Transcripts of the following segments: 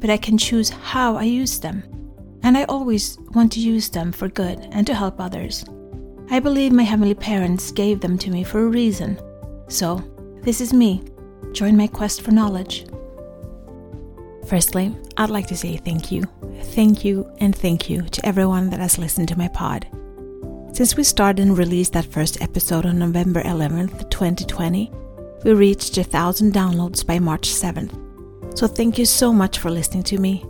but I can choose how I use them. And I always want to use them for good and to help others. I believe my heavenly parents gave them to me for a reason. So, this is me. Join my quest for knowledge. Firstly, I'd like to say thank you. Thank you and thank you to everyone that has listened to my pod. Since we started and released that first episode on November 11th, 2020, we reached a thousand downloads by March 7th. So thank you so much for listening to me.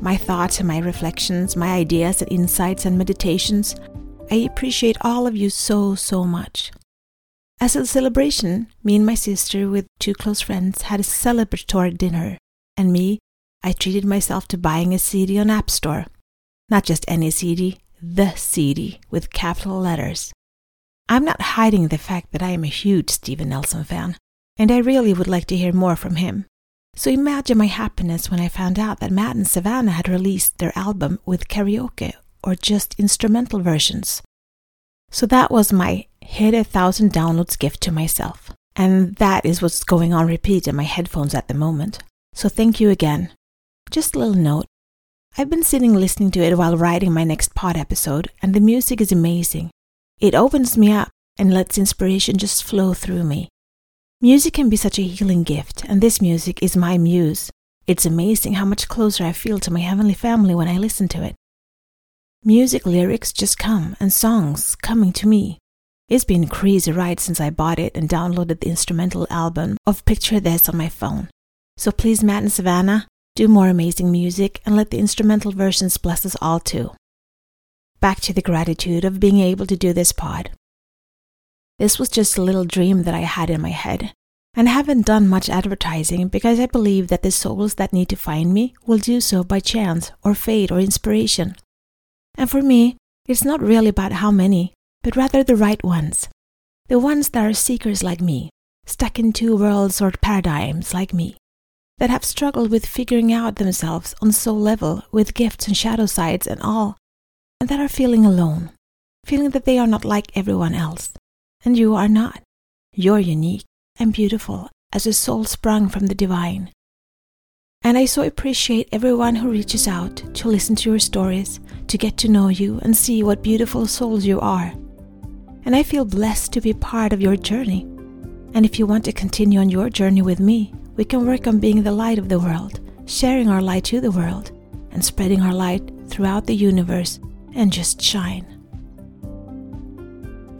My thoughts and my reflections, my ideas and insights and meditations, I appreciate all of you so, so much. As a celebration, me and my sister, with two close friends, had a celebratory dinner, and me, I treated myself to buying a CD on App Store. Not just any CD, the CD with capital letters. I'm not hiding the fact that I am a huge Steven Nelson fan and I really would like to hear more from him. So imagine my happiness when I found out that Matt and Savannah had released their album with karaoke or just instrumental versions. So that was my hit a thousand downloads gift to myself. And that is what's going on repeat in my headphones at the moment. So thank you again. Just a little note. I've been sitting listening to it while writing my next pod episode, and the music is amazing. It opens me up and lets inspiration just flow through me. Music can be such a healing gift, and this music is my muse. It's amazing how much closer I feel to my heavenly family when I listen to it. Music lyrics just come, and songs coming to me. It's been a crazy ride since I bought it and downloaded the instrumental album of Picture This on my phone. So please, Matt and Savannah, do more amazing music and let the instrumental versions bless us all too. Back to the gratitude of being able to do this pod. This was just a little dream that I had in my head, and I haven't done much advertising because I believe that the souls that need to find me will do so by chance or fate or inspiration. And for me, it's not really about how many, but rather the right ones. The ones that are seekers like me, stuck in two worlds or paradigms like me, that have struggled with figuring out themselves on soul level with gifts and shadow sides and all, and that are feeling alone, feeling that they are not like everyone else and you are not. You're unique and beautiful as a soul sprung from the divine. And I so appreciate everyone who reaches out to listen to your stories, to get to know you and see what beautiful souls you are. And I feel blessed to be part of your journey. And if you want to continue on your journey with me, we can work on being the light of the world, sharing our light to the world, and spreading our light throughout the universe and just shine.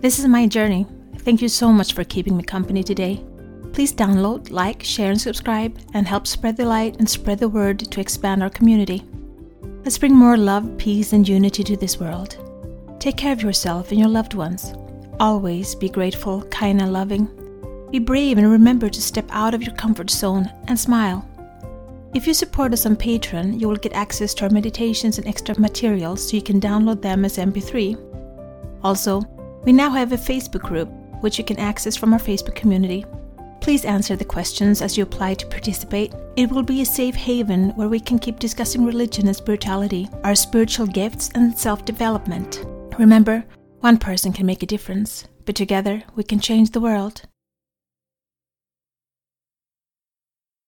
This is my journey. Thank you so much for keeping me company today. Please download, like, share, and subscribe, and help spread the light and spread the word to expand our community. Let's bring more love, peace, and unity to this world. Take care of yourself and your loved ones. Always be grateful, kind, and loving. Be brave and remember to step out of your comfort zone and smile. If you support us on Patreon, you will get access to our meditations and extra materials so you can download them as MP3. Also, we now have a Facebook group, which you can access from our Facebook community. Please answer the questions as you apply to participate. It will be a safe haven where we can keep discussing religion and spirituality, our spiritual gifts, and self development. Remember, one person can make a difference, but together we can change the world.